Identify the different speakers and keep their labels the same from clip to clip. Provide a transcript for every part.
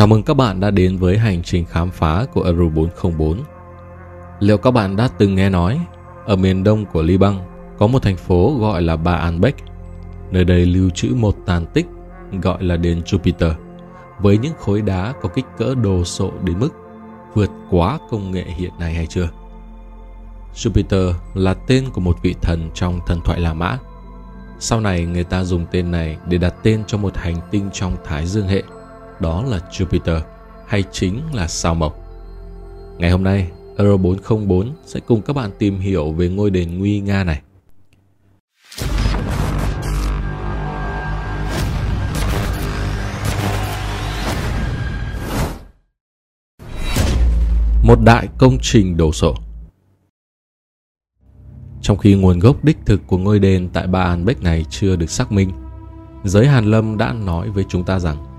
Speaker 1: Chào mừng các bạn đã đến với hành trình khám phá của Euro 404. Liệu các bạn đã từng nghe nói, ở miền đông của Liban có một thành phố gọi là Ba Anbek. Nơi đây lưu trữ một tàn tích gọi là đền Jupiter, với những khối đá có kích cỡ đồ sộ đến mức vượt quá công nghệ hiện nay hay chưa? Jupiter là tên của một vị thần trong thần thoại La Mã. Sau này người ta dùng tên này để đặt tên cho một hành tinh trong Thái Dương hệ – đó là Jupiter hay chính là sao mộc. Ngày hôm nay, Euro 404 sẽ cùng các bạn tìm hiểu về ngôi đền nguy nga này. Một đại công trình đổ sộ Trong khi nguồn gốc đích thực của ngôi đền tại Ba An Bách này chưa được xác minh, giới Hàn Lâm đã nói với chúng ta rằng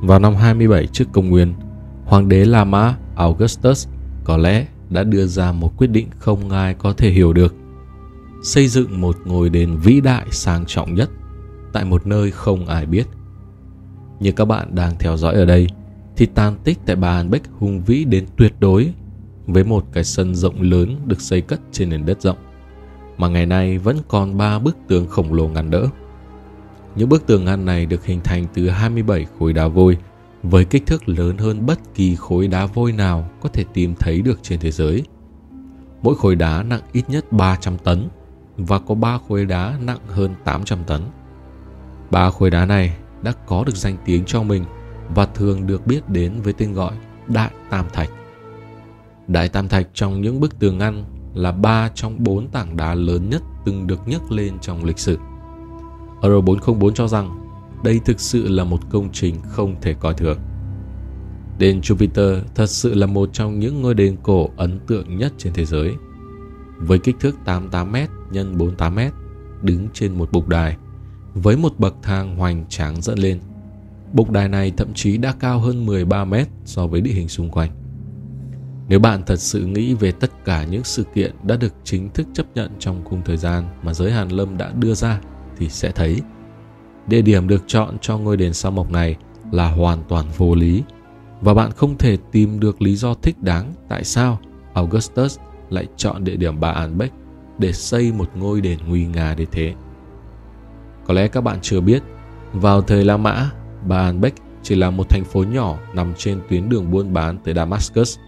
Speaker 1: vào năm 27 trước công nguyên, Hoàng đế La Mã Augustus có lẽ đã đưa ra một quyết định không ai có thể hiểu được. Xây dựng một ngôi đền vĩ đại sang trọng nhất tại một nơi không ai biết. Như các bạn đang theo dõi ở đây, thì tàn tích tại Ba An hùng vĩ đến tuyệt đối với một cái sân rộng lớn được xây cất trên nền đất rộng mà ngày nay vẫn còn ba bức tường khổng lồ ngăn đỡ. Những bức tường ngăn này được hình thành từ 27 khối đá vôi, với kích thước lớn hơn bất kỳ khối đá vôi nào có thể tìm thấy được trên thế giới. Mỗi khối đá nặng ít nhất 300 tấn và có 3 khối đá nặng hơn 800 tấn. Ba khối đá này đã có được danh tiếng cho mình và thường được biết đến với tên gọi Đại Tam Thạch. Đại Tam Thạch trong những bức tường ngăn là ba trong bốn tảng đá lớn nhất từng được nhấc lên trong lịch sử. Euro 404 cho rằng đây thực sự là một công trình không thể coi thường. Đền Jupiter thật sự là một trong những ngôi đền cổ ấn tượng nhất trên thế giới. Với kích thước 88m x 48m, đứng trên một bục đài, với một bậc thang hoành tráng dẫn lên. Bục đài này thậm chí đã cao hơn 13m so với địa hình xung quanh. Nếu bạn thật sự nghĩ về tất cả những sự kiện đã được chính thức chấp nhận trong khung thời gian mà giới Hàn Lâm đã đưa ra thì sẽ thấy địa điểm được chọn cho ngôi đền sao mộc này là hoàn toàn vô lý và bạn không thể tìm được lý do thích đáng tại sao Augustus lại chọn địa điểm bà An Bách để xây một ngôi đền nguy nga như thế. Có lẽ các bạn chưa biết, vào thời La Mã, bà An Bách chỉ là một thành phố nhỏ nằm trên tuyến đường buôn bán tới Damascus.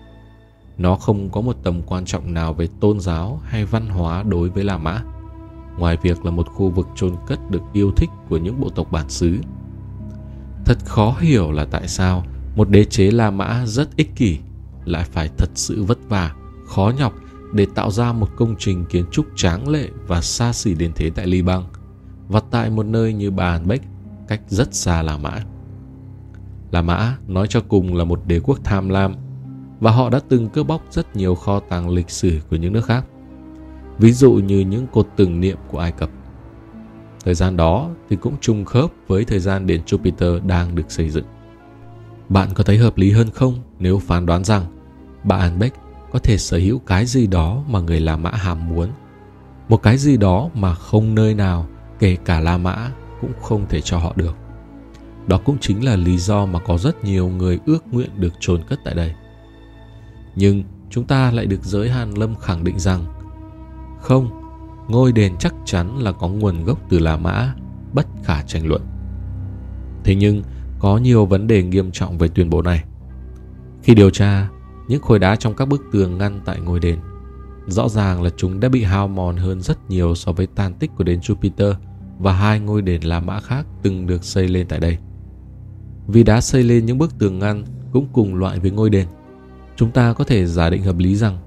Speaker 1: Nó không có một tầm quan trọng nào về tôn giáo hay văn hóa đối với La Mã ngoài việc là một khu vực chôn cất được yêu thích của những bộ tộc bản xứ. Thật khó hiểu là tại sao một đế chế La Mã rất ích kỷ lại phải thật sự vất vả, khó nhọc để tạo ra một công trình kiến trúc tráng lệ và xa xỉ đến thế tại Liban và tại một nơi như Bàn Bách cách rất xa La Mã. La Mã nói cho cùng là một đế quốc tham lam và họ đã từng cướp bóc rất nhiều kho tàng lịch sử của những nước khác ví dụ như những cột tưởng niệm của Ai Cập. Thời gian đó thì cũng trùng khớp với thời gian đền Jupiter đang được xây dựng. Bạn có thấy hợp lý hơn không nếu phán đoán rằng bà Anbeck có thể sở hữu cái gì đó mà người La Mã hàm muốn? Một cái gì đó mà không nơi nào, kể cả La Mã, cũng không thể cho họ được. Đó cũng chính là lý do mà có rất nhiều người ước nguyện được chôn cất tại đây. Nhưng chúng ta lại được giới Hàn Lâm khẳng định rằng không, ngôi đền chắc chắn là có nguồn gốc từ La Mã, bất khả tranh luận. Thế nhưng, có nhiều vấn đề nghiêm trọng về tuyên bố này. Khi điều tra, những khối đá trong các bức tường ngăn tại ngôi đền, rõ ràng là chúng đã bị hao mòn hơn rất nhiều so với tan tích của đền Jupiter và hai ngôi đền La Mã khác từng được xây lên tại đây. Vì đá xây lên những bức tường ngăn cũng cùng loại với ngôi đền, chúng ta có thể giả định hợp lý rằng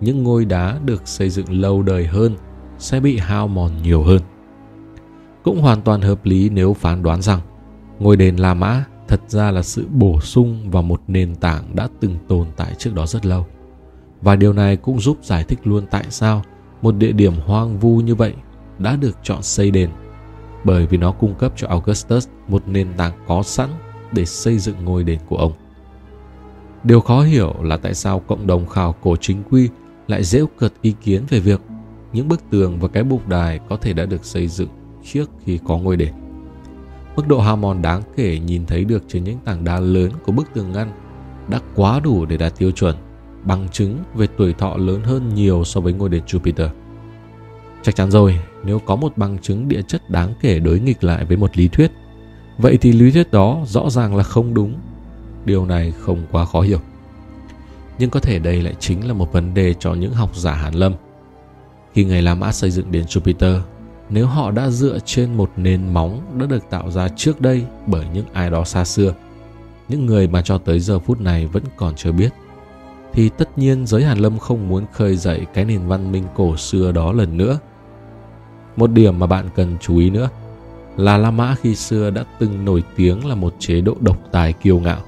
Speaker 1: những ngôi đá được xây dựng lâu đời hơn sẽ bị hao mòn nhiều hơn. Cũng hoàn toàn hợp lý nếu phán đoán rằng ngôi đền La Mã thật ra là sự bổ sung vào một nền tảng đã từng tồn tại trước đó rất lâu. Và điều này cũng giúp giải thích luôn tại sao một địa điểm hoang vu như vậy đã được chọn xây đền bởi vì nó cung cấp cho Augustus một nền tảng có sẵn để xây dựng ngôi đền của ông. Điều khó hiểu là tại sao cộng đồng khảo cổ chính quy lại dễ cợt ý kiến về việc những bức tường và cái bục đài có thể đã được xây dựng trước khi có ngôi đền. Mức độ hao mòn đáng kể nhìn thấy được trên những tảng đá lớn của bức tường ngăn đã quá đủ để đạt tiêu chuẩn, bằng chứng về tuổi thọ lớn hơn nhiều so với ngôi đền Jupiter. Chắc chắn rồi, nếu có một bằng chứng địa chất đáng kể đối nghịch lại với một lý thuyết, vậy thì lý thuyết đó rõ ràng là không đúng. Điều này không quá khó hiểu. Nhưng có thể đây lại chính là một vấn đề cho những học giả Hàn Lâm. Khi người La Mã xây dựng đền Jupiter, nếu họ đã dựa trên một nền móng đã được tạo ra trước đây bởi những ai đó xa xưa, những người mà cho tới giờ phút này vẫn còn chưa biết, thì tất nhiên giới Hàn Lâm không muốn khơi dậy cái nền văn minh cổ xưa đó lần nữa. Một điểm mà bạn cần chú ý nữa là La Mã khi xưa đã từng nổi tiếng là một chế độ độc tài kiêu ngạo.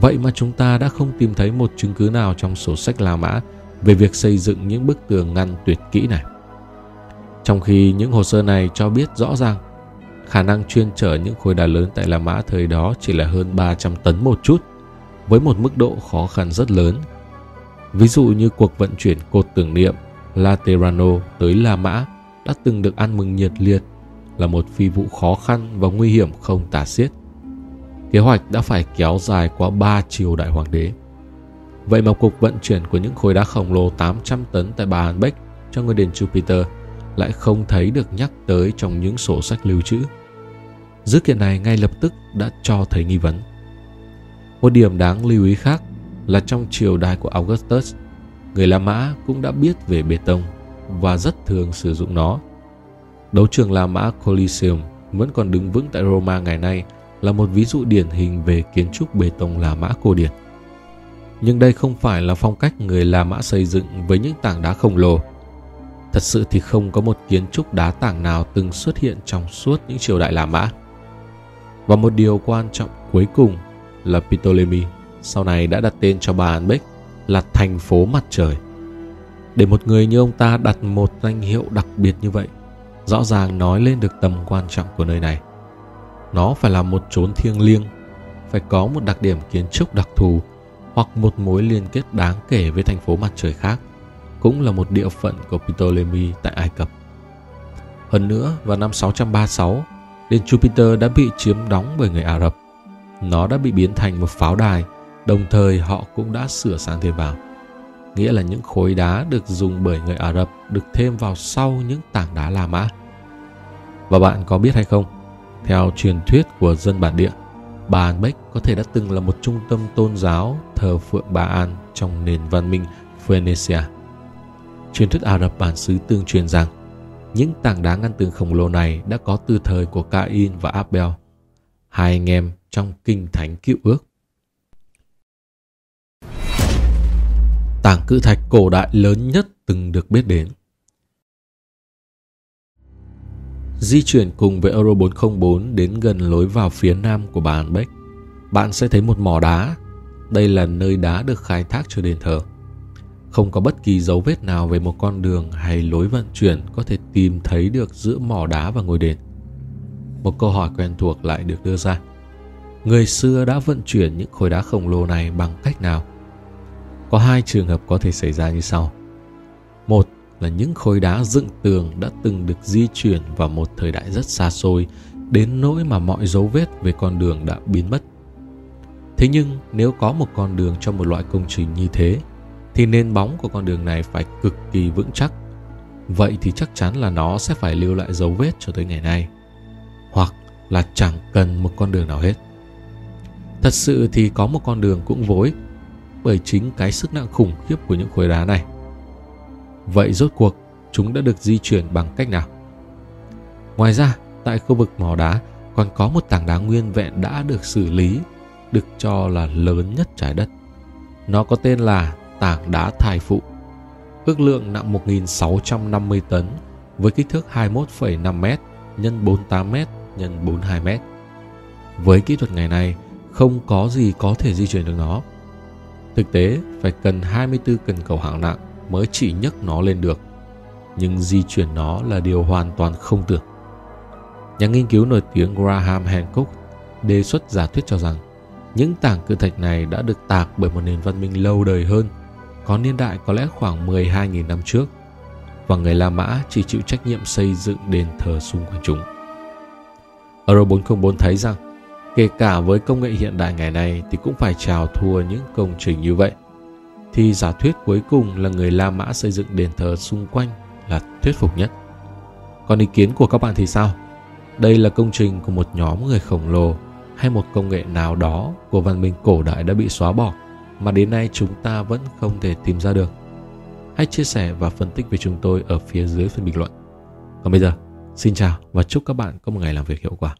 Speaker 1: Vậy mà chúng ta đã không tìm thấy một chứng cứ nào trong sổ sách La Mã về việc xây dựng những bức tường ngăn tuyệt kỹ này. Trong khi những hồ sơ này cho biết rõ ràng khả năng chuyên chở những khối đá lớn tại La Mã thời đó chỉ là hơn 300 tấn một chút, với một mức độ khó khăn rất lớn. Ví dụ như cuộc vận chuyển cột tưởng niệm Laterano tới La Mã đã từng được ăn mừng nhiệt liệt là một phi vụ khó khăn và nguy hiểm không tả xiết. Kế hoạch đã phải kéo dài qua 3 triều đại hoàng đế. Vậy mà cuộc vận chuyển của những khối đá khổng lồ 800 tấn tại Bà Hàn Bách cho ngôi đền Jupiter lại không thấy được nhắc tới trong những sổ sách lưu trữ. Dữ kiện này ngay lập tức đã cho thấy nghi vấn. Một điểm đáng lưu ý khác là trong triều đại của Augustus, người La Mã cũng đã biết về bê tông và rất thường sử dụng nó. Đấu trường La Mã Coliseum vẫn còn đứng vững tại Roma ngày nay là một ví dụ điển hình về kiến trúc bê tông La Mã cổ điển. Nhưng đây không phải là phong cách người La Mã xây dựng với những tảng đá khổng lồ. Thật sự thì không có một kiến trúc đá tảng nào từng xuất hiện trong suốt những triều đại La Mã. Và một điều quan trọng cuối cùng là Ptolemy sau này đã đặt tên cho bà An là thành phố mặt trời. Để một người như ông ta đặt một danh hiệu đặc biệt như vậy, rõ ràng nói lên được tầm quan trọng của nơi này. Nó phải là một chốn thiêng liêng, phải có một đặc điểm kiến trúc đặc thù hoặc một mối liên kết đáng kể với thành phố mặt trời khác, cũng là một địa phận của Ptolemy tại Ai Cập. Hơn nữa, vào năm 636, đền Jupiter đã bị chiếm đóng bởi người Ả Rập. Nó đã bị biến thành một pháo đài, đồng thời họ cũng đã sửa sang thêm vào. Nghĩa là những khối đá được dùng bởi người Ả Rập được thêm vào sau những tảng đá La Mã. Và bạn có biết hay không, theo truyền thuyết của dân bản địa, Bà An Bách có thể đã từng là một trung tâm tôn giáo thờ phượng Bà An trong nền văn minh Phoenicia. Truyền thuyết Ả Rập bản xứ tương truyền rằng những tảng đá ngăn tường khổng lồ này đã có từ thời của Cain và Abel, hai anh em trong kinh thánh cựu ước. Tảng cự thạch cổ đại lớn nhất từng được biết đến. Di chuyển cùng với Euro 404 đến gần lối vào phía nam của bản Beck, bạn sẽ thấy một mỏ đá. Đây là nơi đá được khai thác cho đền thờ. Không có bất kỳ dấu vết nào về một con đường hay lối vận chuyển có thể tìm thấy được giữa mỏ đá và ngôi đền. Một câu hỏi quen thuộc lại được đưa ra. Người xưa đã vận chuyển những khối đá khổng lồ này bằng cách nào? Có hai trường hợp có thể xảy ra như sau. Là những khối đá dựng tường đã từng được di chuyển vào một thời đại rất xa xôi, đến nỗi mà mọi dấu vết về con đường đã biến mất. Thế nhưng, nếu có một con đường cho một loại công trình như thế, thì nền bóng của con đường này phải cực kỳ vững chắc. Vậy thì chắc chắn là nó sẽ phải lưu lại dấu vết cho tới ngày nay. Hoặc là chẳng cần một con đường nào hết. Thật sự thì có một con đường cũng vối bởi chính cái sức nặng khủng khiếp của những khối đá này. Vậy rốt cuộc chúng đã được di chuyển bằng cách nào? Ngoài ra, tại khu vực mỏ đá còn có một tảng đá nguyên vẹn đã được xử lý, được cho là lớn nhất trái đất. Nó có tên là tảng đá thai phụ, ước lượng nặng 1.650 tấn với kích thước 21,5 m x 48 m x 42 m. Với kỹ thuật ngày nay, không có gì có thể di chuyển được nó. Thực tế, phải cần 24 cần cầu hạng nặng mới chỉ nhấc nó lên được. Nhưng di chuyển nó là điều hoàn toàn không tưởng. Nhà nghiên cứu nổi tiếng Graham Hancock đề xuất giả thuyết cho rằng những tảng cự thạch này đã được tạc bởi một nền văn minh lâu đời hơn, có niên đại có lẽ khoảng 12.000 năm trước, và người La Mã chỉ chịu trách nhiệm xây dựng đền thờ xung quanh chúng. Euro 404 thấy rằng kể cả với công nghệ hiện đại ngày nay thì cũng phải chào thua những công trình như vậy. Thì giả thuyết cuối cùng là người La Mã xây dựng đền thờ xung quanh là thuyết phục nhất. Còn ý kiến của các bạn thì sao? Đây là công trình của một nhóm người khổng lồ hay một công nghệ nào đó của văn minh cổ đại đã bị xóa bỏ mà đến nay chúng ta vẫn không thể tìm ra được? Hãy chia sẻ và phân tích với chúng tôi ở phía dưới phần bình luận. Còn bây giờ, xin chào và chúc các bạn có một ngày làm việc hiệu quả.